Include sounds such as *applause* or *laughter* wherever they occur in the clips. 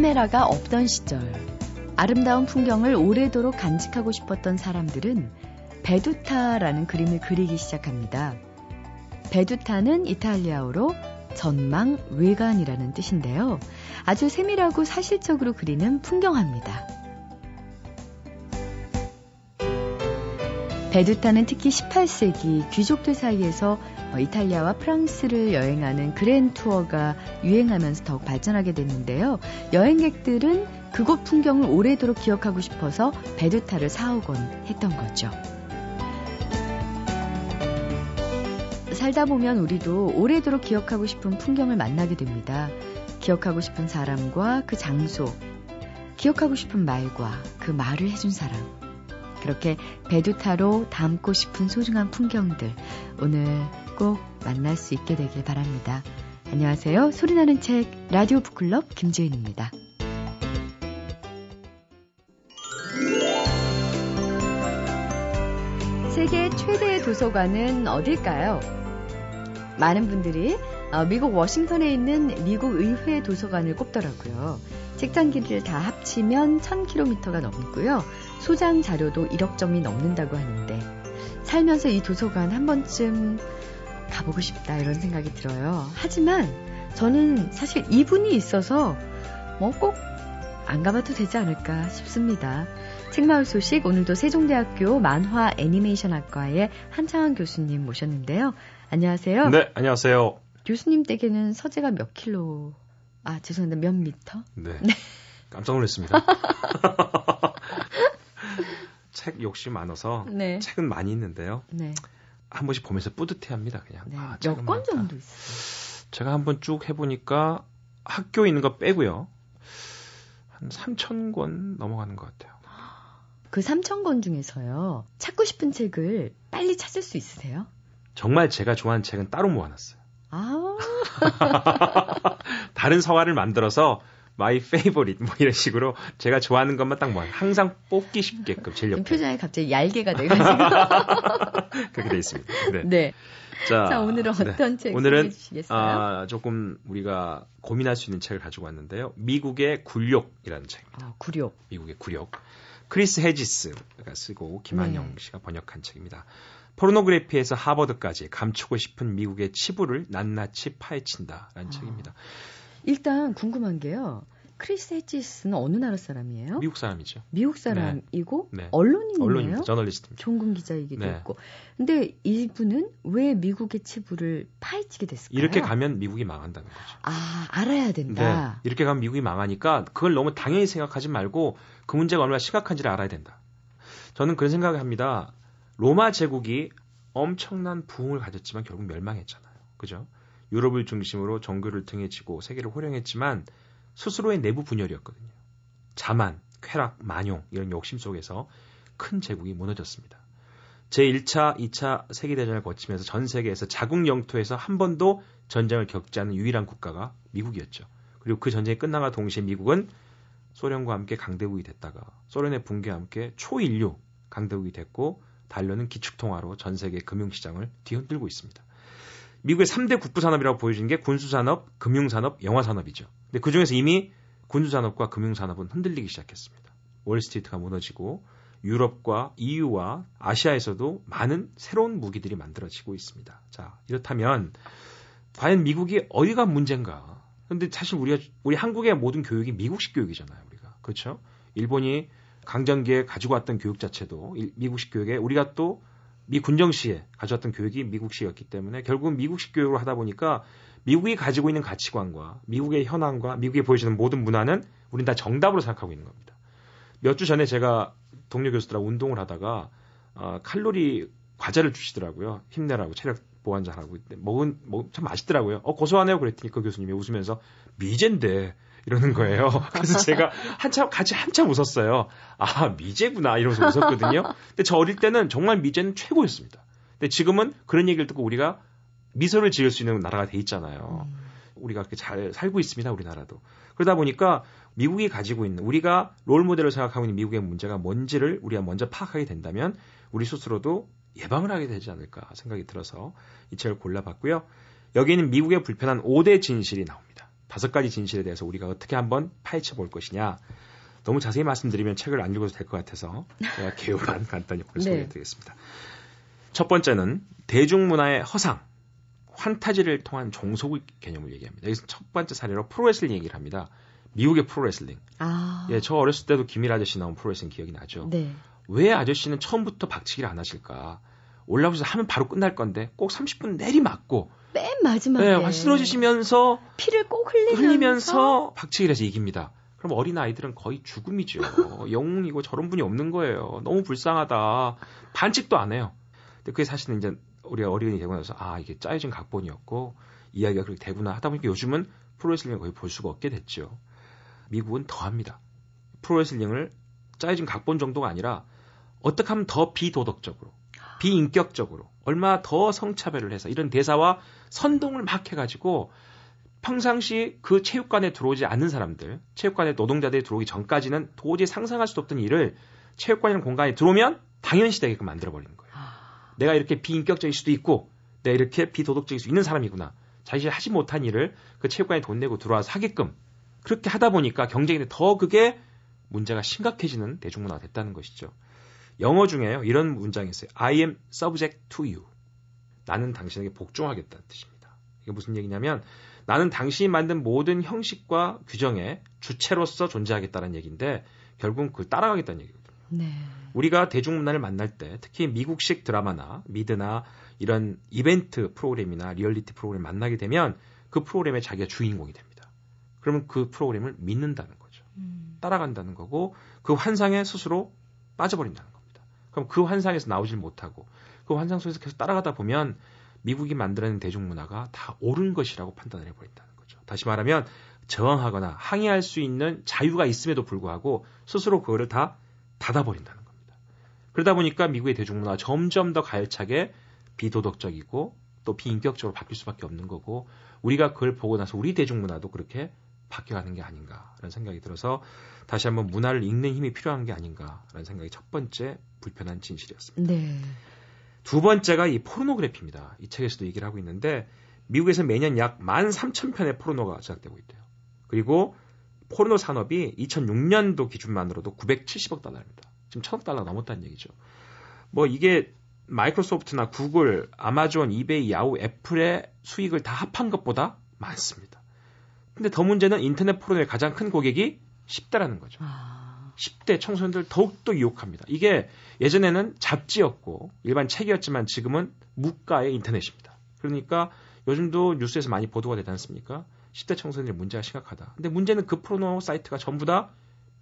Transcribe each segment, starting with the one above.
카메라가 없던 시절 아름다운 풍경을 오래도록 간직하고 싶었던 사람들은 베두타라는 그림을 그리기 시작합니다. 베두타는 이탈리아어로 전망 외관이라는 뜻인데요. 아주 세밀하고 사실적으로 그리는 풍경화입니다. 베두타는 특히 18세기 귀족들 사이에서 이탈리아와 프랑스를 여행하는 그랜 투어가 유행하면서 더욱 발전하게 됐는데요. 여행객들은 그곳 풍경을 오래도록 기억하고 싶어서 베두타를 사오곤 했던 거죠. 살다 보면 우리도 오래도록 기억하고 싶은 풍경을 만나게 됩니다. 기억하고 싶은 사람과 그 장소, 기억하고 싶은 말과 그 말을 해준 사람. 그렇게 배두타로 담고 싶은 소중한 풍경들 오늘 꼭 만날 수 있게 되길 바랍니다. 안녕하세요. 소리나는 책 라디오 북클럽 김지은입니다. 세계 최대 도서관은 어딜까요? 많은 분들이 어, 미국 워싱턴에 있는 미국 의회 도서관을 꼽더라고요. 책장 길이를 다 합치면 1000km가 넘고요. 소장 자료도 1억 점이 넘는다고 하는데 살면서 이 도서관 한 번쯤 가보고 싶다 이런 생각이 들어요. 하지만 저는 사실 이분이 있어서 뭐 꼭 안 가봐도 되지 않을까 싶습니다. 책마을 소식 오늘도 세종대학교 만화 애니메이션 학과의 한창환 교수님 모셨는데요. 안녕하세요. 네, 안녕하세요. 교수님 댁에는 서재가 몇 킬로, 아, 죄송합니다. 몇 미터? 네. 네. 깜짝 놀랐습니다. *laughs* *laughs* 책 욕심 많아서 네. 책은 많이 있는데요. 네. 한 번씩 보면서 뿌듯해 합니다, 그냥. 네. 아, 몇권 정도 있어요? 제가 한번 쭉 해보니까 학교에 있는 거 빼고요. 한 3천 권 넘어가는 것 같아요. 그 3천 권 중에서요. 찾고 싶은 책을 빨리 찾을 수 있으세요? 정말 제가 좋아하는 책은 따로 모아놨어요. 아. *laughs* 다른 서화를 만들어서 my favorite 뭐 이런 식으로 제가 좋아하는 것만 딱 모아. 항상 뽑기 쉽게끔 제일 옆에. 표정이 갑자기 얄개가 돼가지고. *laughs* 그렇게 돼 있습니다. 네. 네. 자, 자, 오늘은 네. 어떤 네. 책 오늘은? 아, 조금 우리가 고민할 수 있는 책을 가지고 왔는데요. 미국의 굴욕이라는 책입니다. 아, 굴욕. 미국의 굴욕. 크리스 헤지스가 쓰고 김한영 네. 씨가 번역한 책입니다. 포르노그래피에서 하버드까지 감추고 싶은 미국의 치부를 낱낱이 파헤친다라는 아. 책입니다. 일단 궁금한 게요. 크리스 헤지스는 어느 나라 사람이에요? 미국 사람이죠. 미국 사람이고 네. 네. 언론인이에요. 언론입니다. 저널리스트입니다. 종군 기자이기도 네. 했고. 근데 이분은 왜 미국의 치부를 파헤치게 됐을까요? 이렇게 가면 미국이 망한다는 거죠. 아, 알아야 된다. 네. 이렇게 가면 미국이 망하니까 그걸 너무 당연히 생각하지 말고 그 문제가 얼마나 심각한지를 알아야 된다. 저는 그런 생각을 합니다. 로마 제국이 엄청난 부흥을 가졌지만 결국 멸망했잖아요. 그죠? 유럽을 중심으로 정교를 등에 지고 세계를 호령했지만 스스로의 내부 분열이었거든요. 자만, 쾌락, 만용 이런 욕심 속에서 큰 제국이 무너졌습니다. 제1차, 2차 세계대전을 거치면서 전 세계에서 자국 영토에서 한 번도 전쟁을 겪지 않은 유일한 국가가 미국이었죠. 그리고 그 전쟁이 끝나가 동시에 미국은 소련과 함께 강대국이 됐다가 소련의 붕괴와 함께 초인류 강대국이 됐고 달러는 기축통화로 전 세계 금융시장을 뒤흔들고 있습니다. 미국의 3대 국부 산업이라고 보여지는 게 군수 산업, 금융 산업, 영화 산업이죠. 근데 그 중에서 이미 군수 산업과 금융 산업은 흔들리기 시작했습니다. 월스트리트가 무너지고 유럽과 EU와 아시아에서도 많은 새로운 무기들이 만들어지고 있습니다. 자, 이렇다면 과연 미국이 어디가 문제인가? 근데 사실 우리가 우리 한국의 모든 교육이 미국식 교육이잖아요, 우리가. 그렇죠? 일본이 강점기에 가지고 왔던 교육 자체도 미국식 교육에 우리가 또 미 군정시에 가져왔던 교육이 미국식이었기 때문에 결국은 미국식 교육을 하다 보니까 미국이 가지고 있는 가치관과 미국의 현황과 미국이 보여주는 모든 문화는 우린 다 정답으로 생각하고 있는 겁니다. 몇 주 전에 제가 동료 교수들하고 운동을 하다가 어, 칼로리 과자를 주시더라고요. 힘내라고 체력 보완 잘하고 먹은 뭐참 맛있더라고요. 어 고소하네요 그랬더니 그 교수님이 웃으면서 미제인데 이러는 거예요. *laughs* 그래서 제가 한참 같이 한참 웃었어요. 아 미제구나 이러면서 웃었거든요. 근데 저 어릴 때는 정말 미제는 최고였습니다. 근데 지금은 그런 얘기를 듣고 우리가 미소를 지을 수 있는 나라가 돼 있잖아요. 음. 우리가 그렇게 잘 살고 있습니다, 우리나라도. 그러다 보니까 미국이 가지고 있는 우리가 롤 모델을 생각하고 있는 미국의 문제가 뭔지를 우리가 먼저 파악하게 된다면 우리 스스로도 예방을 하게 되지 않을까 생각이 들어서 이 책을 골라봤고요. 여기에는 미국의 불편한 5대 진실이 나옵니다. 다섯 가지 진실에 대해서 우리가 어떻게 한번 파헤쳐 볼 것이냐. 너무 자세히 말씀드리면 책을 안 읽어도 될 것 같아서 제가 *laughs* 개요만 간단히 오늘 네. 소개해 드리겠습니다. 첫 번째는 대중문화의 허상, 환타지를 통한 종속 개념을 얘기합니다. 여기서 첫 번째 사례로 프로레슬링 얘기를 합니다. 미국의 프로레슬링. 아. 예, 저 어렸을 때도 김일 아저씨 나온 프로레슬링 기억이 나죠. 네. 왜 아저씨는 처음부터 박치기를 안 하실까? 올라오셔서 하면 바로 끝날 건데 꼭 30분 내리 맞고 맨 마지막에 네, 쓰러지시면서 피를 꼭 흘리면서, 흘리면서 박치기를 해서 이깁니다. 그럼 어린 아이들은 거의 죽음이죠. *laughs* 영웅이고 저런 분이 없는 거예요. 너무 불쌍하다. 반칙도 안 해요. 근데 그게 사실은 이제 우리가 어린이 되고 나서 아 이게 짜여진 각본이었고 이야기가 그렇게 되구나 하다 보니까 요즘은 프로레슬링을 거의 볼 수가 없게 됐죠. 미국은 더 합니다. 프로레슬링을 짜여진 각본 정도가 아니라 어떻게 하면 더 비도덕적으로, 비인격적으로, 얼마나 더 성차별을 해서 이런 대사와 선동을 막 해가지고 평상시 그 체육관에 들어오지 않는 사람들, 체육관에 노동자들이 들어오기 전까지는 도저히 상상할 수도 없던 일을 체육관이라는 공간에 들어오면 당연시 되게끔 만들어버리는 거예요. 아... 내가 이렇게 비인격적일 수도 있고, 내가 이렇게 비도덕적일 수 있는 사람이구나. 자신이 하지 못한 일을 그 체육관에 돈 내고 들어와서 하게끔 그렇게 하다 보니까 경쟁이 더 그게 문제가 심각해지는 대중문화가 됐다는 것이죠. 영어 중에요. 이런 문장이 있어요. I am subject to you. 나는 당신에게 복종하겠다는 뜻입니다. 이게 무슨 얘기냐면 나는 당신이 만든 모든 형식과 규정에 주체로서 존재하겠다는 얘기인데 결국은 그걸 따라가겠다는 얘기거든요. 네. 우리가 대중문화를 만날 때 특히 미국식 드라마나 미드나 이런 이벤트 프로그램이나 리얼리티 프로그램 만나게 되면 그 프로그램의 자기가 주인공이 됩니다. 그러면 그 프로그램을 믿는다는 거죠. 음. 따라간다는 거고 그 환상에 스스로 빠져버린다는 겁니다. 그럼 그 환상에서 나오질 못하고 그 환상 속에서 계속 따라가다 보면 미국이 만들어낸 대중문화가 다 옳은 것이라고 판단을 해버린다는 거죠. 다시 말하면 저항하거나 항의할 수 있는 자유가 있음에도 불구하고 스스로 그거를 다 닫아버린다는 겁니다. 그러다 보니까 미국의 대중문화가 점점 더 가열차게 비도덕적이고 또 비인격적으로 바뀔 수밖에 없는 거고 우리가 그걸 보고 나서 우리 대중문화도 그렇게 바뀌어가는 게 아닌가라는 생각이 들어서 다시 한번 문화를 읽는 힘이 필요한 게 아닌가라는 생각이 첫 번째 불편한 진실이었습니다. 네. 두 번째가 이 포르노그래피입니다. 이 책에서도 얘기를 하고 있는데 미국에서 매년 약 13,000편의 포르노가 제작되고 있대요. 그리고 포르노 산업이 2006년도 기준만으로도 970억 달러입니다. 지금 1000억 달러 넘었다는 얘기죠. 뭐 이게 마이크로소프트나 구글, 아마존, 이베이, 야후, 애플의 수익을 다 합한 것보다 많습니다. 근데 더 문제는 인터넷 포르노의 가장 큰 고객이 10대라는 거죠. 아... 10대 청소년들 더욱더 유혹합니다. 이게 예전에는 잡지였고 일반 책이었지만 지금은 무가의 인터넷입니다. 그러니까 요즘도 뉴스에서 많이 보도가 되지 않습니까? 10대 청소년들의 문제가 심각하다. 근데 문제는 그 포르노 사이트가 전부 다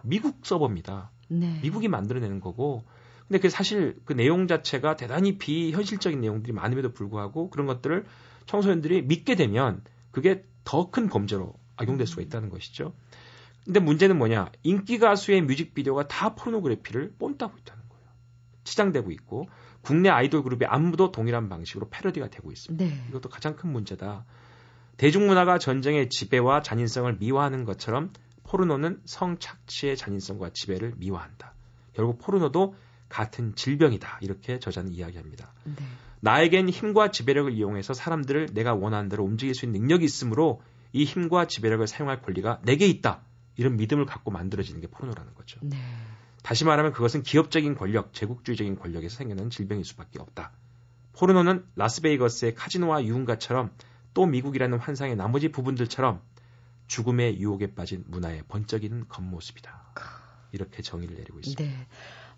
미국 서버입니다. 네. 미국이 만들어내는 거고 근데 그 사실 그 내용 자체가 대단히 비현실적인 내용들이 많음에도 불구하고 그런 것들을 청소년들이 믿게 되면 그게 더 큰 범죄로 악용될 수가 있다는 것이죠. 근데 문제는 뭐냐? 인기 가수의 뮤직비디오가 다 포르노그래피를 뽐따고 있다는 거예요. 치장되고 있고 국내 아이돌 그룹의 안무도 동일한 방식으로 패러디가 되고 있습니다. 네. 이것도 가장 큰 문제다. 대중문화가 전쟁의 지배와 잔인성을 미화하는 것처럼 포르노는 성착취의 잔인성과 지배를 미화한다. 결국 포르노도 같은 질병이다. 이렇게 저자는 이야기합니다. 네. 나에겐 힘과 지배력을 이용해서 사람들을 내가 원하는 대로 움직일 수 있는 능력이 있으므로 이 힘과 지배력을 사용할 권리가 내게 있다. 이런 믿음을 갖고 만들어지는 게 포르노라는 거죠. 네. 다시 말하면 그것은 기업적인 권력, 제국주의적인 권력에서 생겨난 질병일 수밖에 없다. 포르노는 라스베이거스의 카지노와 유흥가처럼 또 미국이라는 환상의 나머지 부분들처럼 죽음의 유혹에 빠진 문화의 번쩍이는 겉모습이다. 이렇게 정의를 내리고 있습니다. 네.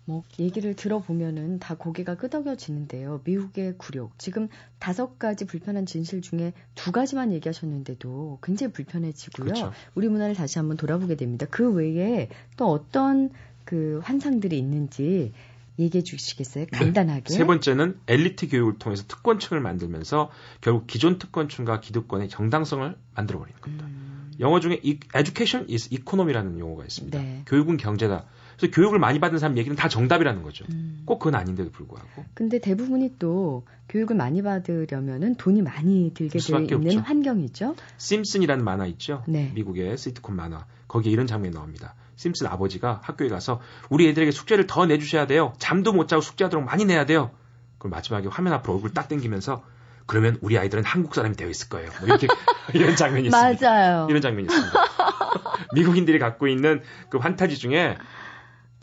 뭐 얘기를 들어보면은 다 고개가 끄덕여지는데요. 미국의 굴욕. 지금 다섯 가지 불편한 진실 중에 두 가지만 얘기하셨는데도 굉장히 불편해지고요. 그렇죠. 우리 문화를 다시 한번 돌아보게 됩니다. 그 외에 또 어떤 그 환상들이 있는지 얘기해 주시겠어요? 네. 간단하게. 네. 세 번째는 엘리트 교육을 통해서 특권층을 만들면서 결국 기존 특권층과 기득권의 정당성을 만들어 버리는 겁니다. 음. 영어 중에 education is economy라는 용어가 있습니다. 네. 교육은 경제다. 그래서 교육을 많이 받은 사람 얘기는 다 정답이라는 거죠. 음. 꼭 그건 아닌데도 불구하고. 근데 대부분이 또 교육을 많이 받으려면은 돈이 많이 들게 되 있는 없죠. 환경이죠. 심슨이라는 만화 있죠. 네. 미국의 시트콤 만화. 거기에 이런 장면이 나옵니다. 심슨 아버지가 학교에 가서 우리 애들에게 숙제를 더 내주셔야 돼요. 잠도 못 자고 숙제하도록 많이 내야 돼요. 그럼 마지막에 화면 앞으로 얼굴 딱 당기면서 그러면 우리 아이들은 한국 사람이 되어 있을 거예요. 뭐 이렇게 *laughs* 이런 장면이 있습니다. 맞아요. 이런 장면이 있습니다. *laughs* 미국인들이 갖고 있는 그 환타지 중에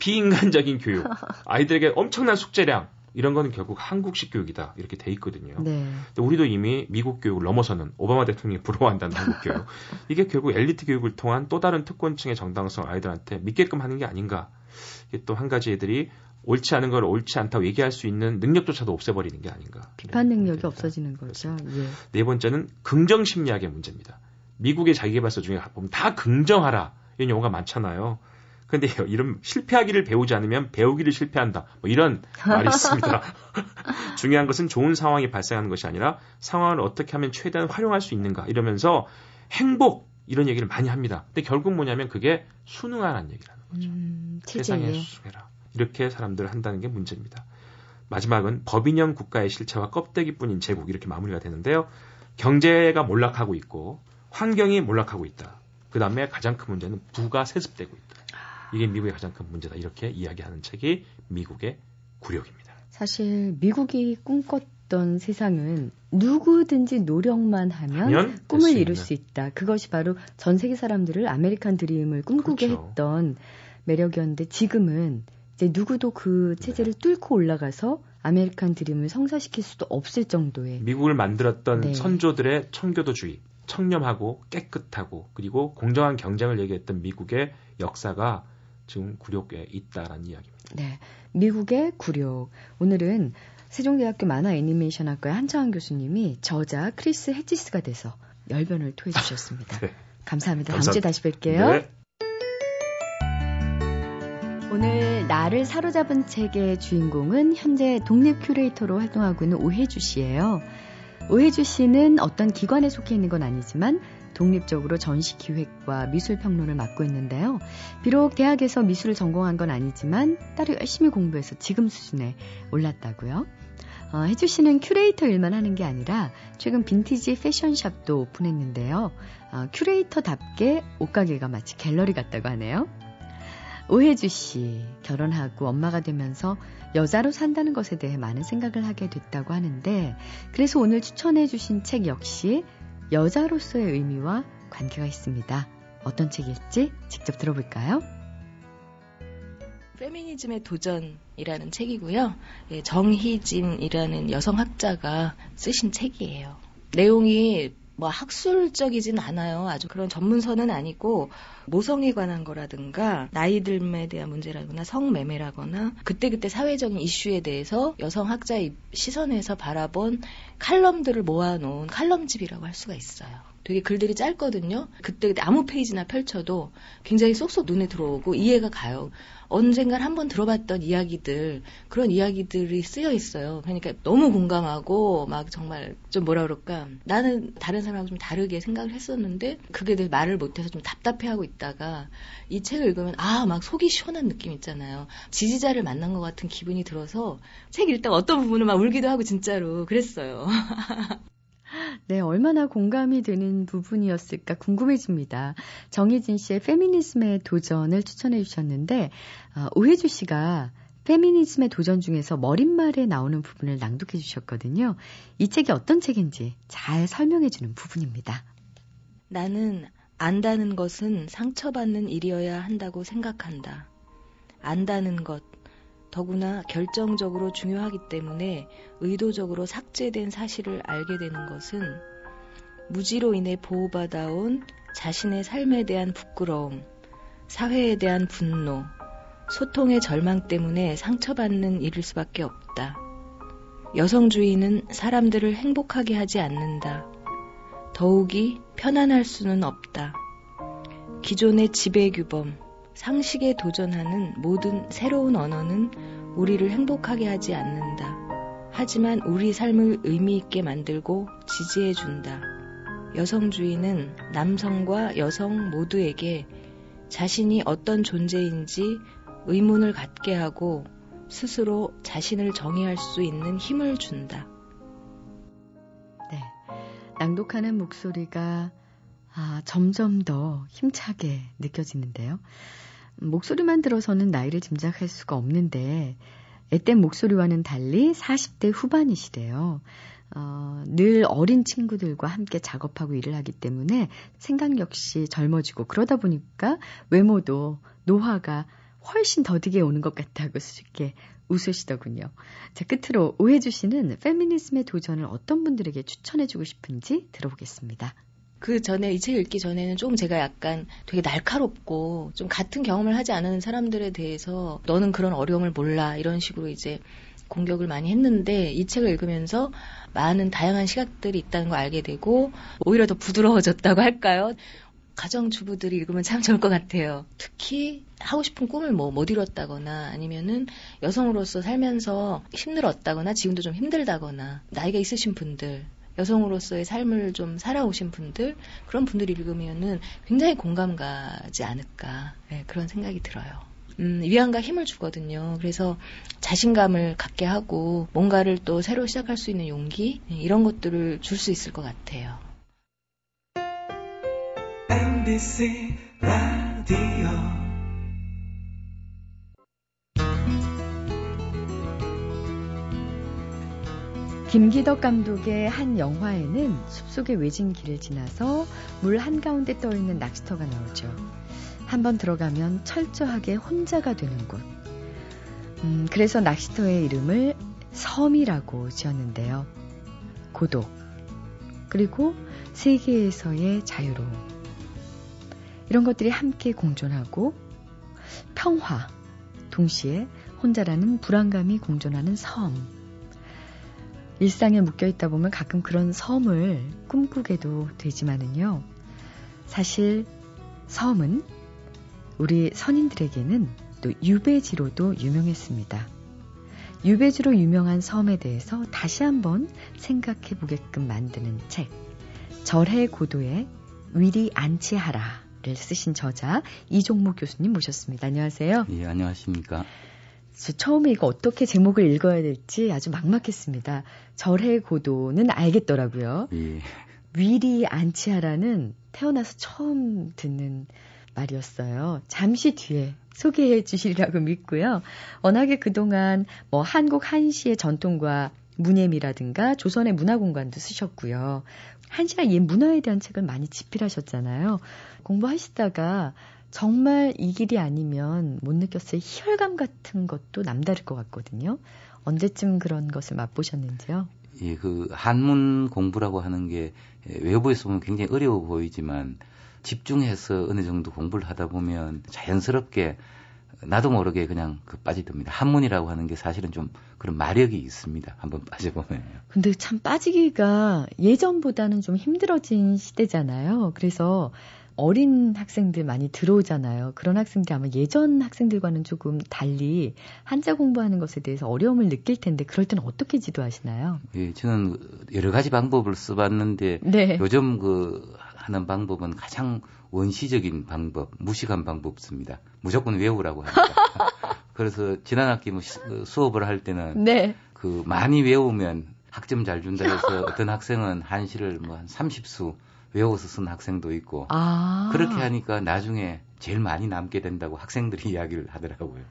비인간적인 교육, 아이들에게 엄청난 숙제량 이런 거는 결국 한국식 교육이다 이렇게 돼 있거든요. 네. 근데 우리도 이미 미국 교육을 넘어서는 오바마 대통령이 *laughs* 부러워한다는 한국 교육. 이게 결국 엘리트 교육을 통한 또 다른 특권층의 정당성 아이들한테 믿게끔 하는 게 아닌가. 이게 또 한 가지 애들이 옳지 않은 걸 옳지 않다고 얘기할 수 있는 능력조차도 없애버리는 게 아닌가. 비판 네, 능력이. 없어지는 거죠. 예. 네 번째는 긍정 심리학의 문제입니다. 미국의 자기개발서 중에 보면 다 긍정하라 이런 용어가 많잖아요. 근데 *laughs* 이런 실패하기를 배우지 않으면 배우기를 실패한다. 뭐 이런 말이 있습니다. *laughs* 중요한 것은 좋은 상황이 발생하는 것이 아니라 상황을 어떻게 하면 최대한 활용할 수 있는가 이러면서 행복 이런 얘기를 많이 합니다. 근데 결국 뭐냐면 그게 순응하라는 얘기라는 거죠. 음, 세상에. 순응해라. 이렇게 사람들을 한다는 게 문제입니다. 마지막은 법인형 국가의 실체와 껍데기뿐인 제국 이렇게 마무리가 되는데요. 경제가 몰락하고 있고 환경이 몰락하고 있다. 그 다음에 가장 큰 문제는 부가 세습되고 있다. 이게 미국의 가장 큰 문제다. 이렇게 이야기하는 책이 미국의 굴욕입니다. 사실 미국이 꿈꿨던 세상은 누구든지 노력만 하면 꿈을 있는. 이룰 수 있다. 그것이 바로 전 세계 사람들을 아메리칸 드림을 꿈꾸게 그렇죠. 했던 매력이었는데 지금은 이제 누구도 그 체제를 뚫고 올라가서 아메리칸 드림을 성사시킬 수도 없을 정도의 미국을 만들었던 네. 선조들의 청교도주의, 청렴하고 깨끗하고 그리고 공정한 경쟁을 얘기했던 미국의 역사가 지금 굴욕에 있다라는 이야기입니다. 네, 미국의 굴욕. 오늘은 세종대학교 만화 애니메이션 학과의 한창완 교수님이 저자 크리스 헤지스가 돼서 열변을 토해 주셨습니다. 네. 감사합니다. 다음 감사- 주에 다시 뵐게요. 네. 오늘 나를 사로잡은 책의 주인공은 현재 독립 큐레이터로 활동하고 있는 오혜주 씨예요. 오혜주 씨는 어떤 기관에 속해 있는 건 아니지만 독립적으로 전시 기획과 미술 평론을 맡고 있는데요. 비록 대학에서 미술을 전공한 건 아니지만 따로 열심히 공부해서 지금 수준에 올랐다고요. 어, 혜주 씨는 큐레이터 일만 하는 게 아니라 최근 빈티지 패션샵도 오픈했는데요. 어, 큐레이터답게 옷가게가 마치 갤러리 같다고 하네요. 오혜주 씨, 결혼하고 엄마가 되면서 여자로 산다는 것에 대해 많은 생각을 하게 됐다고 하는데, 그래서 오늘 추천해 주신 책 역시 여자로서의 의미와 관계가 있습니다. 어떤 책일지 직접 들어볼까요? 페미니즘의 도전이라는 책이고요. 예, 정희진이라는 여성학자가 쓰신 책이에요. 내용이 뭐 학술적이진 않아요. 아주 그런 전문서는 아니고 모성에 관한 거라든가 나이듦에 대한 문제라거나 성매매라거나 그때그때 사회적인 이슈에 대해서 여성 학자의 시선에서 바라본 칼럼들을 모아놓은 칼럼집이라고 할 수가 있어요. 되게 글들이 짧거든요. 그때그때 아무 페이지나 펼쳐도 굉장히 쏙쏙 눈에 들어오고 이해가 가요. 언젠간 한번 들어봤던 이야기들, 그런 이야기들이 쓰여 있어요. 그러니까 너무 공감하고, 막 정말 좀 뭐라 그럴까. 나는 다른 사람하고 좀 다르게 생각을 했었는데, 그게 늘 말을 못해서 좀 답답해하고 있다가, 이 책을 읽으면, 아, 막 속이 시원한 느낌 있잖아요. 지지자를 만난 것 같은 기분이 들어서, 책 읽다 어떤 부분은 막 울기도 하고, 진짜로. 그랬어요. *laughs* 네, 얼마나 공감이 되는 부분이었을까 궁금해집니다. 정혜진 씨의 페미니즘의 도전을 추천해 주셨는데, 어, 오혜주 씨가 페미니즘의 도전 중에서 머릿말에 나오는 부분을 낭독해 주셨거든요. 이 책이 어떤 책인지 잘 설명해 주는 부분입니다. 나는 안다는 것은 상처받는 일이어야 한다고 생각한다. 안다는 것, 더구나 결정적으로 중요하기 때문에 의도적으로 삭제된 사실을 알게 되는 것은 무지로 인해 보호받아온 자신의 삶에 대한 부끄러움, 사회에 대한 분노, 소통의 절망 때문에 상처받는 일일 수밖에 없다. 여성주의는 사람들을 행복하게 하지 않는다. 더욱이 편안할 수는 없다. 기존의 지배 규범, 상식에 도전하는 모든 새로운 언어는 우리를 행복하게 하지 않는다. 하지만 우리 삶을 의미있게 만들고 지지해준다. 여성주의는 남성과 여성 모두에게 자신이 어떤 존재인지 의문을 갖게 하고 스스로 자신을 정의할 수 있는 힘을 준다. 네. 낭독하는 목소리가 아, 점점 더 힘차게 느껴지는데요. 목소리만 들어서는 나이를 짐작할 수가 없는데 앳된 목소리와는 달리 40대 후반이시래요. 어, 늘 어린 친구들과 함께 작업하고 일을 하기 때문에 생각 역시 젊어지고 그러다 보니까 외모도 노화가 훨씬 더디게 오는 것 같다고 수줍게 웃으시더군요. 자, 끝으로 오해주 씨는 페미니즘의 도전을 어떤 분들에게 추천해주고 싶은지 들어보겠습니다. 그 전에 이 책 읽기 전에는 조금 제가 약간 되게 날카롭고 좀 같은 경험을 하지 않은 사람들에 대해서 너는 그런 어려움을 몰라 이런 식으로 이제 공격을 많이 했는데 이 책을 읽으면서 많은 다양한 시각들이 있다는 걸 알게 되고 오히려 더 부드러워졌다고 할까요? 가정주부들이 읽으면 참 좋을 것 같아요. 특히 하고 싶은 꿈을 뭐 못 이뤘다거나 아니면은 여성으로서 살면서 힘들었다거나 지금도 좀 힘들다거나 나이가 있으신 분들 여성으로서의 삶을 좀 살아오신 분들 그런 분들이 읽으면은 굉장히 공감 가지 않을까 네, 그런 생각이 들어요. 음, 위안과 힘을 주거든요. 그래서 자신감을 갖게 하고 뭔가를 또 새로 시작할 수 있는 용기 네, 이런 것들을 줄 수 있을 것 같아요. MBC 라디오 김기덕 감독의 한 영화에는 숲속의 외진 길을 지나서 물 한가운데 떠있는 낚시터가 나오죠. 한번 들어가면 철저하게 혼자가 되는 곳. 음, 그래서 낚시터의 이름을 섬이라고 지었는데요. 고독. 그리고 세계에서의 자유로움. 이런 것들이 함께 공존하고 평화. 동시에 혼자라는 불안감이 공존하는 섬. 일상에 묶여 있다 보면 가끔 그런 섬을 꿈꾸게도 되지만은요. 사실 섬은 우리 선인들에게는 또 유배지로도 유명했습니다. 유배지로 유명한 섬에 대해서 다시 한번 생각해 보게끔 만드는 책. 절해 고도의 위리 안치하라를 쓰신 저자 이종목 교수님 모셨습니다. 안녕하세요. 예, 안녕하십니까. 처음에 이거 어떻게 제목을 읽어야 될지 아주 막막했습니다. 절해 고도는 알겠더라고요. 예. 위리 안치하라는 태어나서 처음 듣는 말이었어요. 잠시 뒤에 소개해 주시리라고 믿고요. 워낙에 그동안 뭐 한국 한시의 전통과 문예미라든가 조선의 문화공간도 쓰셨고요. 한시나 옛 문화에 대한 책을 많이 집필하셨잖아요. 공부하시다가 정말 이 길이 아니면 못 느꼈을 희열감 같은 것도 남다를 것 같거든요. 언제쯤 그런 것을 맛보셨는지요? 예, 그 한문 공부라고 하는 게 외부에서 보면 굉장히 어려워 보이지만 집중해서 어느 정도 공부를 하다 보면 자연스럽게 나도 모르게 그냥 그 빠지듭니다. 한문이라고 하는 게 사실은 좀 그런 마력이 있습니다. 한번 빠져보면요. 근데 참 빠지기가 예전보다는 좀 힘들어진 시대잖아요. 그래서 어린 학생들 많이 들어오잖아요. 그런 학생들이 아마 예전 학생들과는 조금 달리 한자 공부하는 것에 대해서 어려움을 느낄 텐데 그럴 때는 어떻게 지도하시나요? 예, 저는 여러 가지 방법을 써봤는데 네. 요즘 그 하는 방법은 가장 원시적인 방법, 무식한 방법입니다. 무조건 외우라고 합니다. *laughs* 그래서 지난 학기 뭐그 수업을 할 때는 네. 그 많이 외우면 학점 잘 준다 해서 어떤 학생은 한시를 뭐 한 30수 외워서 쓴 학생도 있고 아. 그렇게 하니까 나중에 제일 많이 남게 된다고 학생들이 *laughs* 이야기를 하더라고요.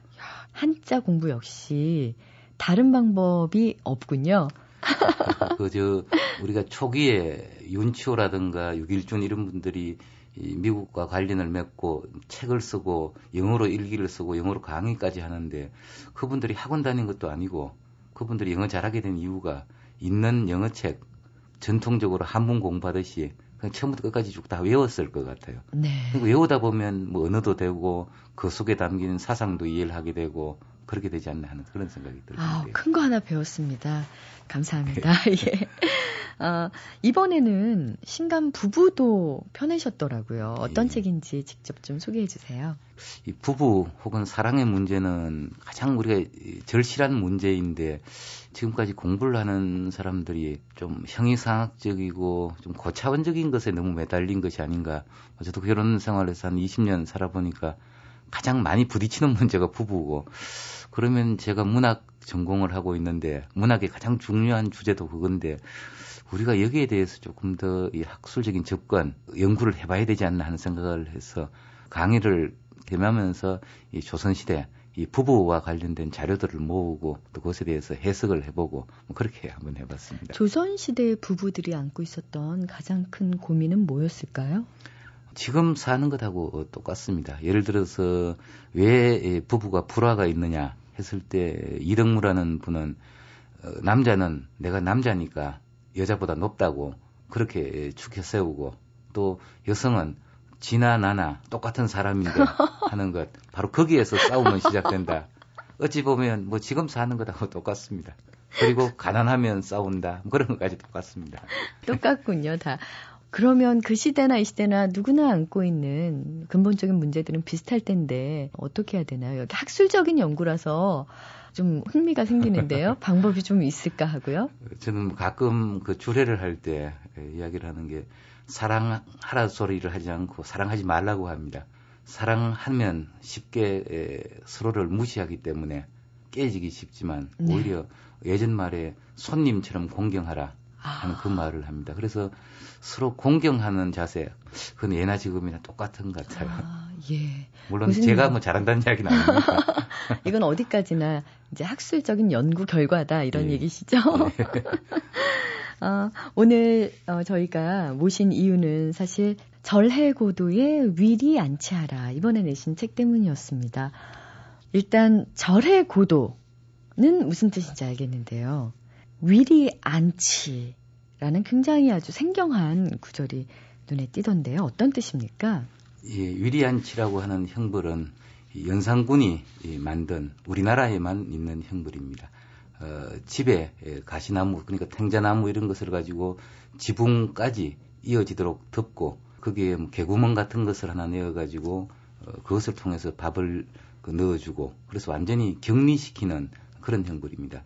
한자 공부 역시 다른 방법이 없군요. *laughs* 그저 우리가 초기에 윤치호라든가 육일준 이런 분들이 이 미국과 관련을 맺고 책을 쓰고 영어로 일기를 쓰고 영어로 강의까지 하는데 그분들이 학원 다닌 것도 아니고 그분들이 영어 잘하게 된 이유가 있는 영어책 전통적으로 한문 공부하듯이 그냥 처음부터 끝까지 쭉 다 외웠을 것 같아요. 네. 외우다 보면 뭐 언어도 되고 그 속에 담긴 사상도 이해를 하게 되고 그렇게 되지 않나 하는 그런 생각이 들어요. 아, 큰 거 하나 배웠습니다. 감사합니다. *laughs* 예. 어, 이번에는 신감 부부도 펴내셨더라고요. 어떤 예. 책인지 직접 좀 소개해 주세요. 이 부부 혹은 사랑의 문제는 가장 우리가 절실한 문제인데 지금까지 공부를 하는 사람들이 좀 형이상학적이고 좀 고차원적인 것에 너무 매달린 것이 아닌가. 저도 결혼 생활에서 한 20년 살아보니까 가장 많이 부딪히는 문제가 부부고 그러면 제가 문학 전공을 하고 있는데 문학의 가장 중요한 주제도 그건데 우리가 여기에 대해서 조금 더 이 학술적인 접근 연구를 해봐야 되지 않나 하는 생각을 해서 강의를 되면서 이 조선시대 이 부부와 관련된 자료들을 모으고 또 그것에 대해서 해석을 해보고 뭐 그렇게 한번 해봤습니다. 조선 시대 부부들이 안고 있었던 가장 큰 고민은 뭐였을까요? 지금 사는 것하고 똑같습니다. 예를 들어서 왜 부부가 불화가 있느냐 했을 때 이덕무라는 분은 어, 남자는 내가 남자니까 여자보다 높다고 그렇게 축해 세우고 또 여성은 지나 나나 똑같은 사람인데 하는 것 바로 거기에서 싸움은 시작된다. 어찌 보면 뭐 지금 사는 것하고 똑같습니다. 그리고 가난하면 싸운다. 뭐 그런 것까지 똑같습니다. 똑같군요, 다. 그러면 그 시대나 이 시대나 누구나 안고 있는 근본적인 문제들은 비슷할 텐데 어떻게 해야 되나요? 여기 학술적인 연구라서 좀 흥미가 생기는데요. *laughs* 방법이 좀 있을까 하고요. 저는 가끔 그 주례를 할 때 이야기를 하는 게 사랑하라 소리를 하지 않고 사랑하지 말라고 합니다. 사랑하면 쉽게 서로를 무시하기 때문에 깨지기 쉽지만 네. 오히려 예전 말에 손님처럼 공경하라 하는 그 말을 합니다. 그래서 서로 공경하는 자세, 그건 예나 지금이나 똑같은 것 같아요. 아, 예. 물론 제가 뭐 잘한다는 이야기는 아닙니다. *laughs* 이건 어디까지나 이제 학술적인 연구 결과다 이런 예. 얘기시죠? 예. 어, 오늘 어, 저희가 모신 이유는 사실 절해고도의 위리 안치하라 이번에 내신 책 때문이었습니다. 일단 절해고도는 무슨 뜻인지 알겠는데요. 위리 안치라는 굉장히 아주 생경한 구절이 눈에 띄던데요. 어떤 뜻입니까? 예, 위리 안치라고 하는 형벌은 연산군이 만든 우리나라에만 있는 형벌입니다. 어, 집에 가시나무 그러니까 탱자나무 이런 것을 가지고 지붕까지 이어지도록 덮고 거기에 뭐 개구멍 같은 것을 하나 내어 가지고 어, 그것을 통해서 밥을 그 넣어주고 그래서 완전히 격리시키는 그런 형벌입니다.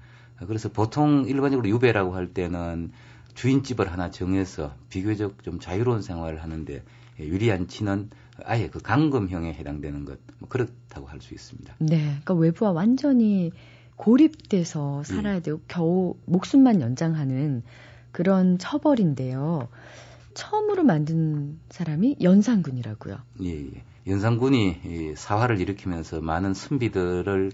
그래서 보통 일반적으로 유배라고 할 때는 주인집을 하나 정해서 비교적 좀 자유로운 생활을 하는데 유리한 치는 아예 그 강금형에 해당되는 것 뭐 그렇다고 할 수 있습니다. 네, 그러니까 외부와 완전히 고립돼서 살아야 되고 음. 겨우 목숨만 연장하는 그런 처벌인데요. 처음으로 만든 사람이 연산군이라고요. 예, 예. 연산군이 사화를 일으키면서 많은 선비들을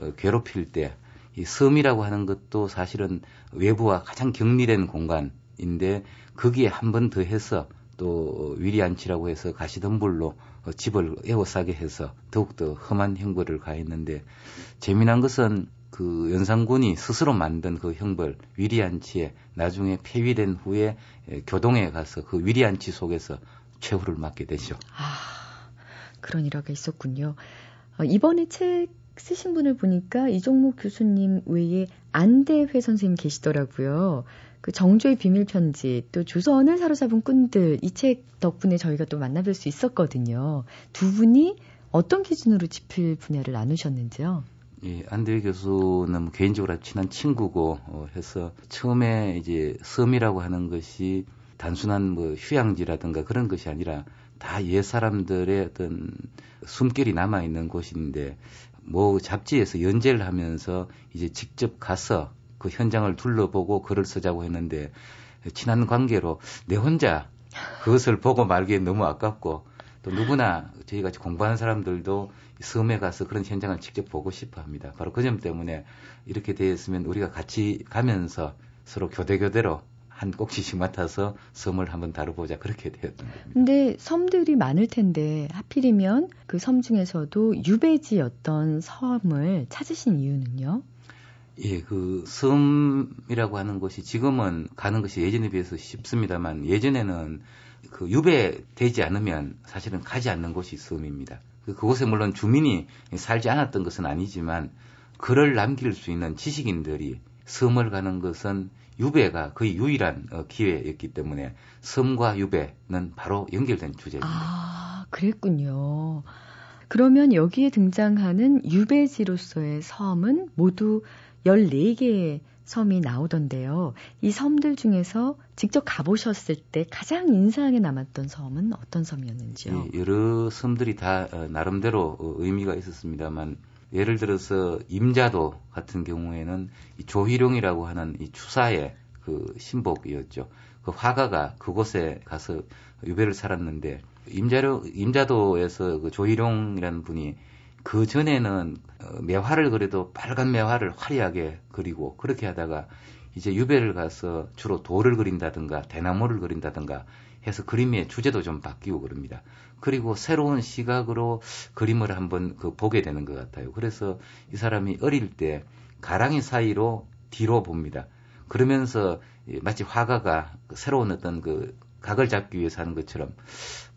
어, 괴롭힐 때 이 섬이라고 하는 것도 사실은 외부와 가장 격리된 공간인데 거기에 한 번 더 해서 또 위리안치라고 해서 가시덤불로 집을 에워싸게 해서 더욱더 험한 형벌을 가했는데 재미난 것은 그 연산군이 스스로 만든 그 형벌 위리안치에 나중에 폐위된 후에 교동에 가서 그 위리안치 속에서 최후를 맞게 되죠. 아 그런 일화가 있었군요. 어, 이번에 책 쓰신 분을 보니까 이종목 교수님 외에 안대회 선생님 계시더라고요. 그 정조의 비밀 편지 또 조선을 사로잡은 꾼들 이 책 덕분에 저희가 또 만나뵐 수 있었거든요. 두 분이 어떤 기준으로 짚을 분야를 나누셨는지요? 예, 안대회 교수는 뭐 개인적으로 친한 친구고 어, 해서 처음에 이제 섬이라고 하는 것이 단순한 뭐 휴양지라든가 그런 것이 아니라 다 옛 사람들의 어떤 숨결이 남아 있는 곳인데 뭐 잡지에서 연재를 하면서 이제 직접 가서 그 현장을 둘러보고 글을 쓰자고 했는데 친한 관계로 내 혼자 그것을 보고 말기엔 너무 아깝고 또 누구나 저희 같이 공부하는 사람들도 섬에 가서 그런 현장을 직접 보고 싶어 합니다. 바로 그 점 때문에 이렇게 되었으면 우리가 같이 가면서 서로 교대교대로 한 꼭지씩 맡아서 섬을 한번 다뤄보자 그렇게 되었던 겁니다. 근데 섬들이 많을 텐데 하필이면 그 섬 중에서도 유배지였던 섬을 찾으신 이유는요? 예, 그 섬이라고 하는 것이 지금은 가는 것이 예전에 비해서 쉽습니다만 예전에는 그 유배되지 않으면 사실은 가지 않는 곳이 섬입니다. 그 그곳에 물론 주민이 살지 않았던 것은 아니지만 글을 남길 수 있는 지식인들이 섬을 가는 것은 유배가 거의 유일한 어, 기회였기 때문에 섬과 유배는 바로 연결된 주제입니다. 아, 그랬군요. 그러면 여기에 등장하는 유배지로서의 섬은 모두 14개의 섬이 나오던데요. 이 섬들 중에서 직접 가보셨을 때 가장 인상에 남았던 섬은 어떤 섬이었는지요? 예, 여러 섬들이 다 어, 나름대로 어, 의미가 있었습니다만 예를 들어서 임자도 같은 경우에는 이 조희룡이라고 하는 이 추사의 그 신복이었죠. 그 화가가 그곳에 가서 유배를 살았는데 임자로 임자도에서 그 조희룡이라는 분이 그 전에는 어, 매화를 그래도 빨간 매화를 화려하게 그리고 그렇게 하다가 이제 유배를 가서 주로 돌을 그린다든가 대나무를 그린다든가 해서 그림의 주제도 좀 바뀌고 그럽니다. 그리고 새로운 시각으로 그림을 한번 그 보게 되는 것 같아요. 그래서 이 사람이 어릴 때 가랑이 사이로 뒤로 봅니다. 그러면서 마치 화가가 새로운 어떤 그 각을 잡기 위해서 하는 것처럼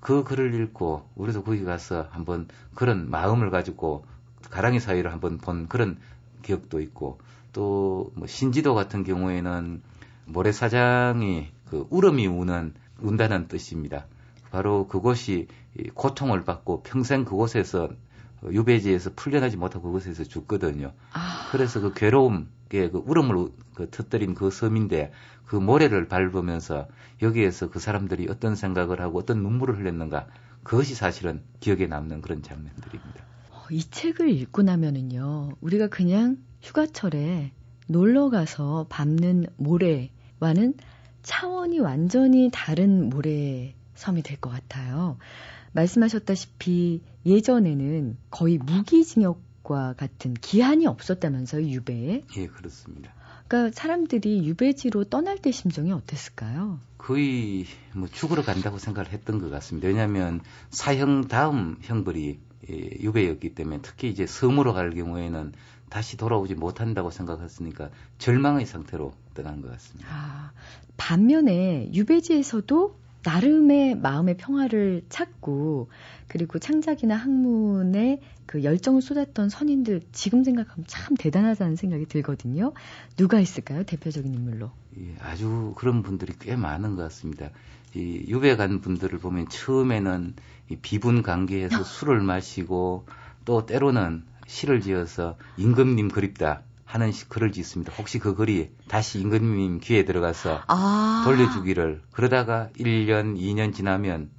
그 글을 읽고 우리도 거기 가서 한번 그런 마음을 가지고 가랑이 사이로 한번 본 그런 기억도 있고 또 뭐 신지도 같은 경우에는 모래사장이 그 울음이 우는 운다는 뜻입니다. 바로 그곳이 고통을 받고 평생 그곳에서 유배지에서 풀려나지 못하고 그곳에서 죽거든요. 아... 그래서 그 괴로움, 그 울음을 그 터뜨린 그 섬인데 그 모래를 밟으면서 여기에서 그 사람들이 어떤 생각을 하고 어떤 눈물을 흘렸는가 그것이 사실은 기억에 남는 그런 장면들입니다. 어, 이 책을 읽고 나면은요, 우리가 그냥 휴가철에 놀러 가서 밟는 모래와는 차원이 완전히 다른 모래 섬이 될 것 같아요. 말씀하셨다시피 예전에는 거의 무기징역과 같은 기한이 없었다면서요, 유배에? 예, 그렇습니다. 그러니까 사람들이 유배지로 떠날 때 심정이 어땠을까요? 거의 뭐 죽으러 간다고 생각을 했던 것 같습니다. 왜냐하면 사형 다음 형벌이 예, 유배였기 때문에 특히 이제 섬으로 갈 경우에는 다시 돌아오지 못한다고 생각했으니까 절망의 상태로 떠난 것 같습니다. 아, 반면에 유배지에서도 나름의 마음의 평화를 찾고 그리고 창작이나 학문에 그 열정을 쏟았던 선인들 지금 생각하면 참 대단하다는 생각이 들거든요. 누가 있을까요? 대표적인 인물로. 예, 아주 그런 분들이 꽤 많은 것 같습니다. 이 유배 간 분들을 보면 처음에는 이 비분 관계에서 술을 마시고 또 때로는 시를 지어서 임금님 그립다 하는 글을 짓습니다. 혹시 그 글이 다시 임금님 귀에 들어가서 아~ 돌려주기를 그러다가 1년, 2년 지나면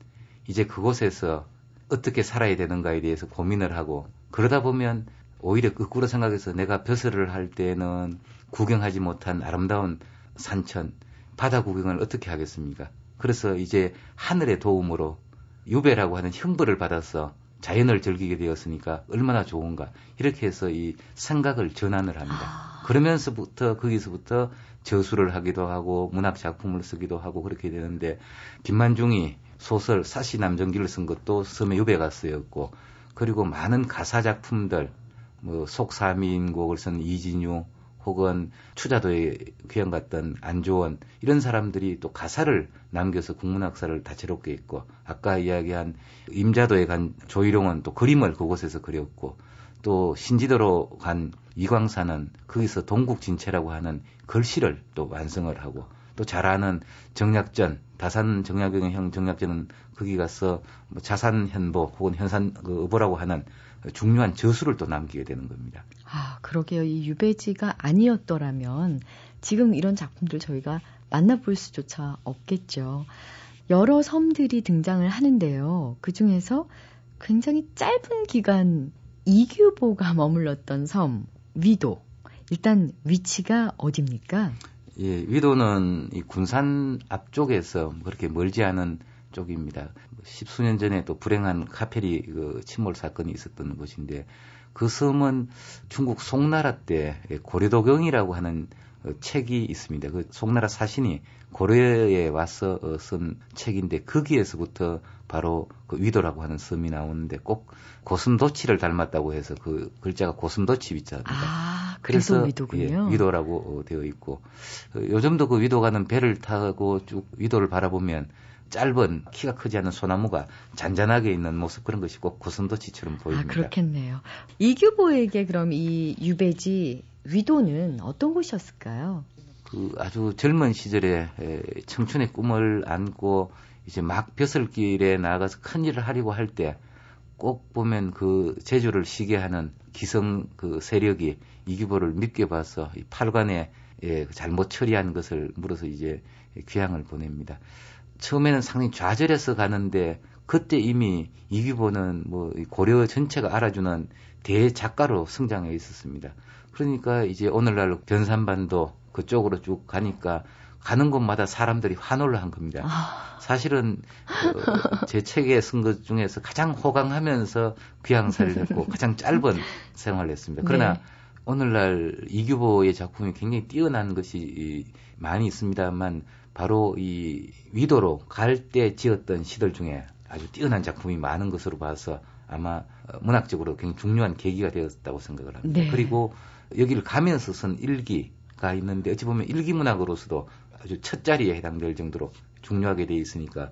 이제 그곳에서 어떻게 살아야 되는가에 대해서 고민을 하고 그러다 보면 오히려 거꾸로 생각해서 내가 벼슬을 할 때는 구경하지 못한 아름다운 산천, 바다 구경을 어떻게 하겠습니까? 그래서 이제 하늘의 도움으로 유배라고 하는 형벌을 받아서 자연을 즐기게 되었으니까 얼마나 좋은가 이렇게 해서 이 생각을 전환을 합니다. 아... 그러면서부터 거기서부터 저수를 하기도 하고 문학 작품을 쓰기도 하고 그렇게 되는데 김만중이 소설 사시 남정기를 쓴 것도 섬의 유배가 쓰였고 그리고 많은 가사 작품들 뭐 속사민곡을 쓴 이진유 혹은 추자도에 귀양 갔던 안조원 이런 사람들이 또 가사를 남겨서 국문학사를 다채롭게 했고 아까 이야기한 임자도에 간 조희룡은 또 그림을 그곳에서 그렸고 또 신지도로 간 이광사는 거기서 동국진체라고 하는 글씨를 또 완성을 하고 또 잘 아는 정약전 다산 정약경 정약전은 거기 가서 뭐 자산 현보 혹은 현산 그 어보라고 하는 중요한 저수를 또 남기게 되는 겁니다. 아, 그러게요. 이 유배지가 아니었더라면 지금 이런 작품들 저희가 만나볼 수조차 없겠죠. 여러 섬들이 등장을 하는데요. 그 중에서 굉장히 짧은 기간 이규보가 머물렀던 섬, 위도. 일단 위치가 어딥니까? 예, 위도는 이 군산 앞쪽에서 그렇게 멀지 않은 쪽입니다. 십수년 전에 또 불행한 카페리 그 침몰 사건이 있었던 곳인데 그 섬은 중국 송나라 때 고려도경이라고 하는 어, 책이 있습니다. 그 송나라 사신이 고려에 와서 어, 쓴 책인데 거기에서부터 바로 그 위도라고 하는 섬이 나오는데 꼭 고슴도치를 닮았다고 해서 그 글자가 고슴도치 위자입니다. 아, 그래서 위도군요. 예, 위도라고 어, 되어 있고 요즘도 그 위도 가는 배를 타고 쭉 위도를 바라보면 짧은 키가 크지 않은 소나무가 잔잔하게 있는 모습 그런 것이 꼭 고슴도치처럼 보입니다. 아, 그렇겠네요. 이규보에게 그럼 이 유배지 위도는 어떤 곳이었을까요? 그 아주 젊은 시절에 청춘의 꿈을 안고 이제 막 벼슬길에 나가서 큰 일을 하려고 할 때 꼭 보면 그 제주를 시게 하는 기성 그 세력이 이규보를 믿게 봐서 이 팔관에 예, 잘못 처리한 것을 물어서 이제 귀향을 보냅니다. 처음에는 상당히 좌절해서 가는데 그때 이미 이규보는 뭐 고려 전체가 알아주는 대작가로 성장해 있었습니다. 그러니까 이제 오늘날 변산반도 그쪽으로 쭉 가니까 가는 곳마다 사람들이 환호를 한 겁니다. 아. 사실은 어, 제 책에 쓴 것 중에서 가장 호강하면서 귀향살이를 했고 *laughs* 가장 짧은 생활을 했습니다. 그러나 네. 오늘날 이규보의 작품이 굉장히 뛰어난 것이 많이 있습니다만 바로 이 위도로 갈 때 지었던 시들 중에 아주 뛰어난 작품이 많은 것으로 봐서 아마 어, 문학적으로 굉장히 중요한 계기가 되었다고 생각을 합니다. 네. 그리고 여기를 가면서 쓴 일기가 있는데 어찌 보면 일기 문학으로서도 아주 첫 자리에 해당될 정도로 중요하게 되어 있으니까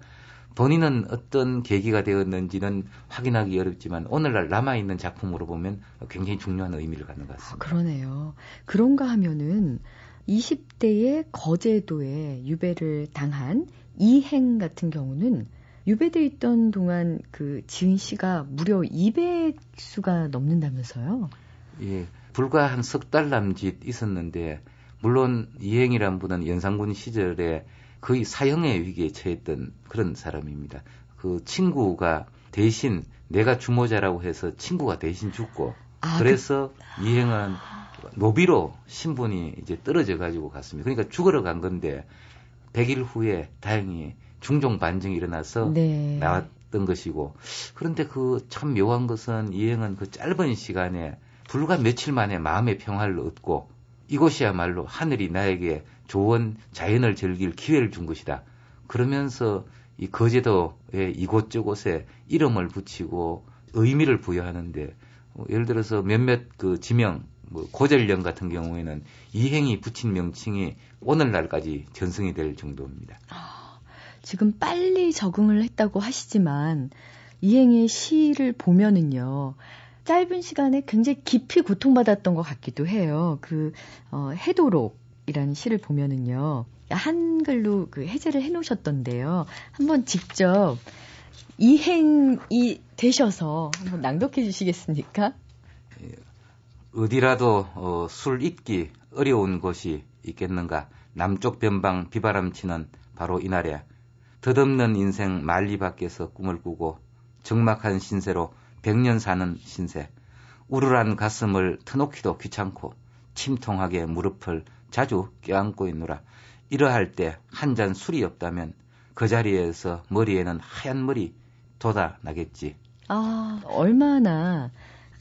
본인은 어떤 계기가 되었는지는 확인하기 어렵지만 오늘날 남아있는 작품으로 보면 굉장히 중요한 의미를 갖는 것 아, 같습니다. 그러네요. 그런가 하면은 20대의 거제도에 유배를 당한 이행 같은 경우는 유배돼 있던 동안 그 지은 씨가 무려 200수가 넘는다면서요? 예, 불과 한 석 달 남짓 있었는데 물론 이행이란 분은 연산군 시절에 거의 사형의 위기에 처했던 그런 사람입니다. 그 친구가 대신 내가 주모자라고 해서 친구가 대신 죽고 아, 그래서 이행은 노비로 신분이 이제 떨어져 가지고 갔습니다. 그러니까 죽으러 간 건데 100일 후에 다행히 중종 반정이 일어나서 네. 나왔던 것이고 그런데 그 참 묘한 것은 이행은 그 짧은 시간에 불과 며칠 만에 마음의 평화를 얻고 이곳이야말로 하늘이 나에게 좋은 자연을 즐길 기회를 준 것이다. 그러면서 이 거제도의 이곳저곳에 이름을 붙이고 의미를 부여하는데 어, 예를 들어서 몇몇 그 지명 뭐 고절령 같은 경우에는 이행이 붙인 명칭이 오늘날까지 전승이 될 정도입니다. 지금 빨리 적응을 했다고 하시지만 이행의 시를 보면은요. 짧은 시간에 굉장히 깊이 고통받았던 것 같기도 해요. 그 어, 해도록이라는 시를 보면은요. 한글로 그 해제를 해 놓으셨던데요. 한번 직접 이행이 되셔서 한번 낭독해 주시겠습니까? 어디라도 어, 술 잊기 어려운 곳이 있겠는가? 남쪽 변방 비바람 치는 바로 이날에 덧없는 인생 만리 밖에서 꿈을 꾸고 적막한 신세로 백년 사는 신세. 우르란 가슴을 터놓기도 귀찮고 침통하게 무릎을 자주 껴안고 있노라. 이러할 때 한 잔 술이 없다면 그 자리에서 머리에는 하얀 머리 돋아나겠지. 아, 얼마나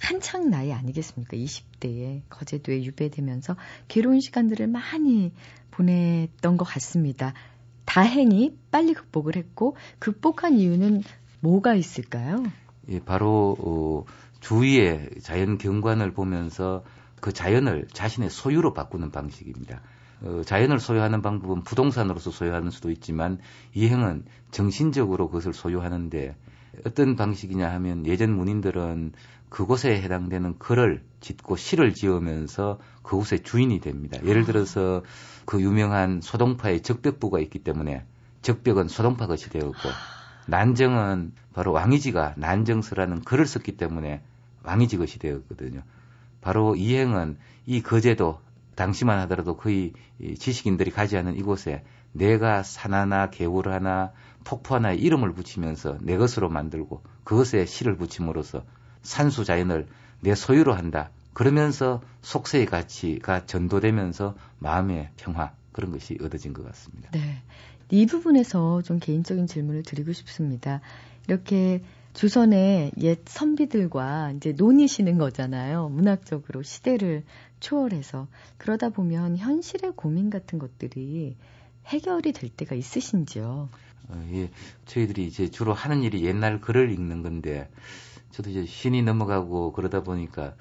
한창 나이 아니겠습니까? 20대에 거제도에 유배되면서 괴로운 시간들을 많이 보냈던 것 같습니다. 다행히 빨리 극복을 했고 극복한 이유는 뭐가 있을까요? 예, 바로 어, 주위의 자연 경관을 보면서 그 자연을 자신의 소유로 바꾸는 방식입니다. 어, 자연을 소유하는 방법은 부동산으로서 소유하는 수도 있지만 이행은 정신적으로 그것을 소유하는데 어떤 방식이냐 하면 예전 문인들은 그곳에 해당되는 글을 짓고 시를 지으면서 그곳의 주인이 됩니다. 예를 들어서 그 유명한 소동파의 적벽부가 있기 때문에 적벽은 소동파 것이 되었고 난정은 바로 왕이지가 난정서라는 글을 썼기 때문에 왕이지 것이 되었거든요. 바로 이행은 이 거제도 당시만 하더라도 거의 이 지식인들이 가지 않은 이곳에 내가 산 하나 개울 하나 폭포 하나에 이름을 붙이면서 내 것으로 만들고 그것에 시를 붙임으로써 산수 자연을 내 소유로 한다. 그러면서 속세의 가치가 전도되면서 마음의 평화 그런 것이 얻어진 것 같습니다. 네. 이 부분에서 좀 개인적인 질문을 드리고 싶습니다. 이렇게 조선의 옛 선비들과 이제 논의시는 거잖아요. 문학적으로 시대를 초월해서. 그러다 보면 현실의 고민 같은 것들이 해결이 될 때가 있으신지요? 어, 예, 저희들이 이제 주로 하는 일이 옛날 글을 읽는 건데 저도 이제 신이 넘어가고 그러다 보니까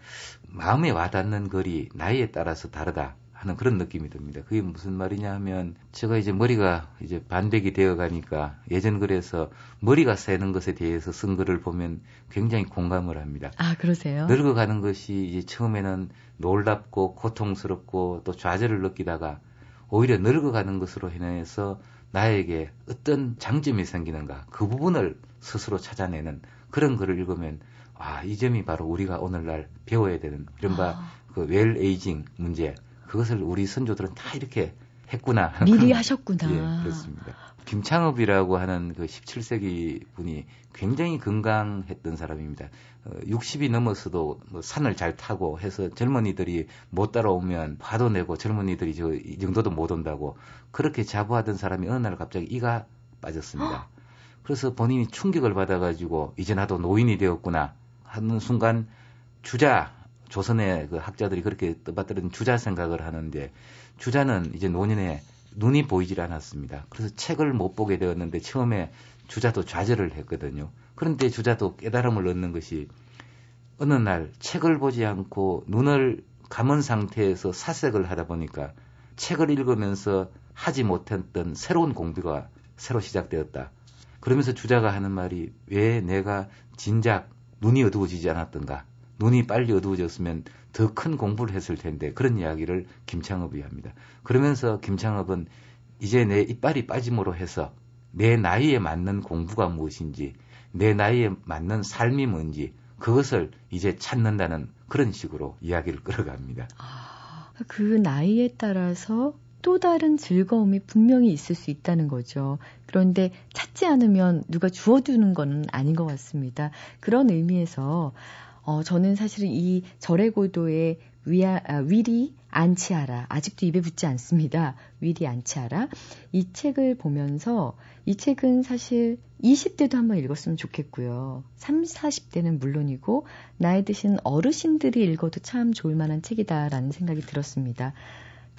마음에 와닿는 글이 나이에 따라서 다르다 하는 그런 느낌이 듭니다. 그게 무슨 말이냐 하면 제가 이제 머리가 이제 반백이 되어 가니까 예전 글에서 머리가 새는 것에 대해서 쓴 글을 보면 굉장히 공감을 합니다. 아, 그러세요? 늙어가는 것이 이제 처음에는 놀랍고 고통스럽고 또 좌절을 느끼다가 오히려 늙어가는 것으로 인해서 나에게 어떤 장점이 생기는가 그 부분을 스스로 찾아내는 그런 글을 읽으면 아 이 점이 바로 우리가 오늘날 배워야 되는 이른바 아. 그 웰 에이징 문제 그것을 우리 선조들은 다 이렇게 했구나. 미리 *laughs* 하셨구나. 예, 그렇습니다. 김창업이라고 하는 그 17세기 분이 굉장히 건강했던 사람입니다. 어, 60이 넘어서도 뭐 산을 잘 타고 해서 젊은이들이 못 따라오면 화도 내고 젊은이들이 저 이 정도도 못 온다고 그렇게 자부하던 사람이 어느 날 갑자기 이가 빠졌습니다. 그래서 본인이 충격을 받아가지고 이제 나도 노인이 되었구나 하는 순간 주자 조선의 그 학자들이 그렇게 떠받들은 주자 생각을 하는데 주자는 이제 노년에 눈이 보이질 않았습니다. 그래서 책을 못 보게 되었는데 처음에 주자도 좌절을 했거든요. 그런데 주자도 깨달음을 얻는 것이 어느 날 책을 보지 않고 눈을 감은 상태에서 사색을 하다 보니까 책을 읽으면서 하지 못했던 새로운 공부가 새로 시작되었다. 그러면서 주자가 하는 말이 왜 내가 진작 눈이 어두워지지 않았던가. 눈이 빨리 어두워졌으면 더 큰 공부를 했을 텐데 그런 이야기를 김창업이 합니다. 그러면서 김창업은 이제 내 이빨이 빠짐으로 해서 내 나이에 맞는 공부가 무엇인지 내 나이에 맞는 삶이 뭔지 그것을 이제 찾는다는 그런 식으로 이야기를 *laughs* 끌어갑니다. 아, 그 나이에 따라서 또 다른 즐거움이 분명히 있을 수 있다는 거죠. 그런데 찾지 않으면 누가 주어주는 건 아닌 것 같습니다. 그런 의미에서 어, 저는 사실은 이 절의 고도의 위아, 아, 위리 안치하라. 아직도 입에 붙지 않습니다. 위리 안치하라. 이 책을 보면서 이 책은 사실 20대도 한번 읽었으면 좋겠고요. 30, 40대는 물론이고 나이 드신 어르신들이 읽어도 참 좋을 만한 책이다라는 생각이 들었습니다.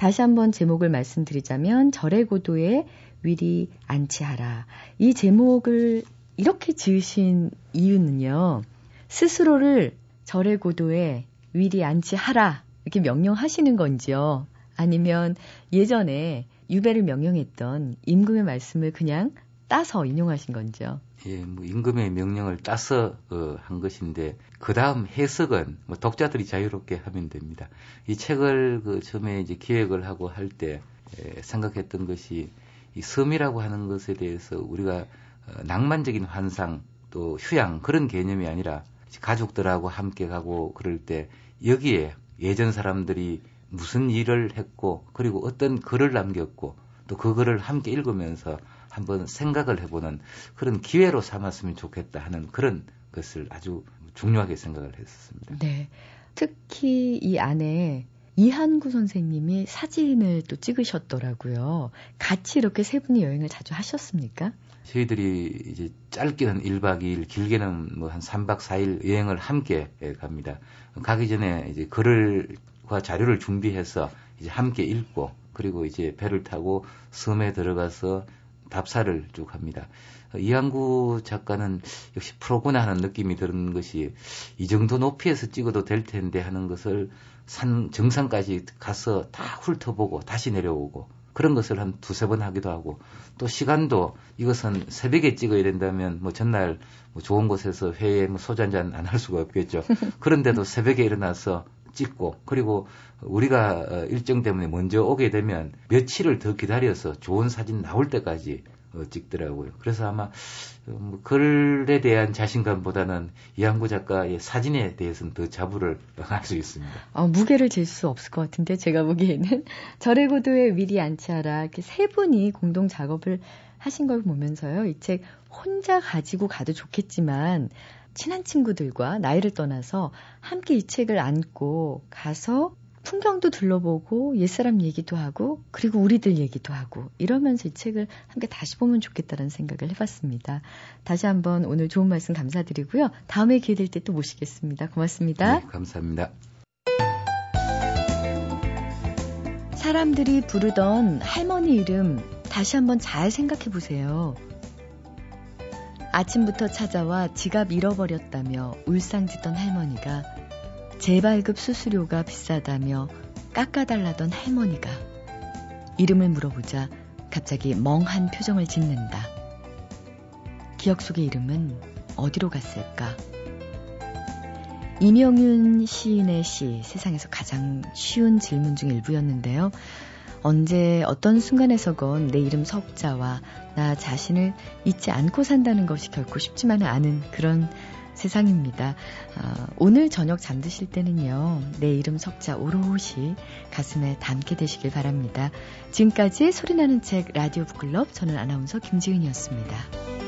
다시 한번 제목을 말씀드리자면 절의 고도의 위리 안치하라. 이 제목을 이렇게 지으신 이유는요. 스스로를 절의 고도에 위리 안치하라 이렇게 명령하시는 건지요. 아니면 예전에 유배를 명령했던 임금의 말씀을 그냥 따서 인용하신 건지요. 예, 뭐 임금의 명령을 따서 어, 한 것인데 그 다음 해석은 뭐 독자들이 자유롭게 하면 됩니다. 이 책을 그 처음에 이제 기획을 하고 할 때 생각했던 것이 이 섬이라고 하는 것에 대해서 우리가 어, 낭만적인 환상 또 휴양 그런 개념이 아니라 가족들하고 함께 가고 그럴 때 여기에 예전 사람들이 무슨 일을 했고 그리고 어떤 글을 남겼고 또 그 글을 함께 읽으면서 한번 생각을 해보는 그런 기회로 삼았으면 좋겠다 하는 그런 것을 아주 중요하게 생각을 했었습니다. 네. 특히 이 안에 이한구 선생님이 사진을 또 찍으셨더라고요. 같이 이렇게 세 분이 여행을 자주 하셨습니까? 저희들이 이제 짧게는 1박 2일, 길게는 뭐 한 3박 4일 여행을 함께 갑니다. 가기 전에 이제 글을과 자료를 준비해서 이제 함께 읽고 그리고 이제 배를 타고 섬에 들어가서 답사를 쭉 합니다. 이한구 작가는 역시 프로구나 하는 느낌이 드는 것이 이 정도 높이에서 찍어도 될 텐데 하는 것을 산 정상까지 가서 다 훑어보고 다시 내려오고 그런 것을 한 두세 번 하기도 하고 또 시간도 이것은 새벽에 찍어야 된다면 뭐 전날 뭐 좋은 곳에서 회에 뭐 소주 한잔 안 할 수가 없겠죠. 그런데도 *laughs* 새벽에 일어나서 찍고 그리고 우리가 어, 일정 때문에 먼저 오게 되면 며칠을 더 기다려서 좋은 사진 나올 때까지 어, 찍더라고요. 그래서 아마 어, 뭐 글에 대한 자신감보다는 이항구 작가의 사진에 대해서는 더 자부를 *laughs* 할 수 있습니다. 어, 무게를 질수 없을 것 같은데 제가 보기에는 *laughs* 절의 고도에 미리 앉지않아 이렇게 세 분이 공동 작업을 하신 걸 보면서요. 이 책 혼자 가지고 가도 좋겠지만 친한 친구들과 나이를 떠나서 함께 이 책을 안고 가서 풍경도 둘러보고 옛사람 얘기도 하고 그리고 우리들 얘기도 하고 이러면서 이 책을 함께 다시 보면 좋겠다는 생각을 해봤습니다. 다시 한번 오늘 좋은 말씀 감사드리고요. 다음에 기회 될 때 또 모시겠습니다. 고맙습니다. 네, 감사합니다. 사람들이 부르던 할머니 이름 다시 한번 잘 생각해 보세요. 아침부터 찾아와 지갑 잃어버렸다며 울상짓던 할머니가 재발급 수수료가 비싸다며 깎아달라던 할머니가 이름을 물어보자 갑자기 멍한 표정을 짓는다. 기억 속의 이름은 어디로 갔을까? 이명윤 시인의 시 세상에서 가장 쉬운 질문 중 일부였는데요. 언제 어떤 순간에서건 내 이름 석자와 나 자신을 잊지 않고 산다는 것이 결코 쉽지만은 않은 그런 세상입니다. 어, 오늘 저녁 잠드실 때는요, 내 이름 석자 오롯이 가슴에 담게 되시길 바랍니다. 지금까지 소리나는 책 라디오 북클럽 저는 아나운서 김지은이었습니다.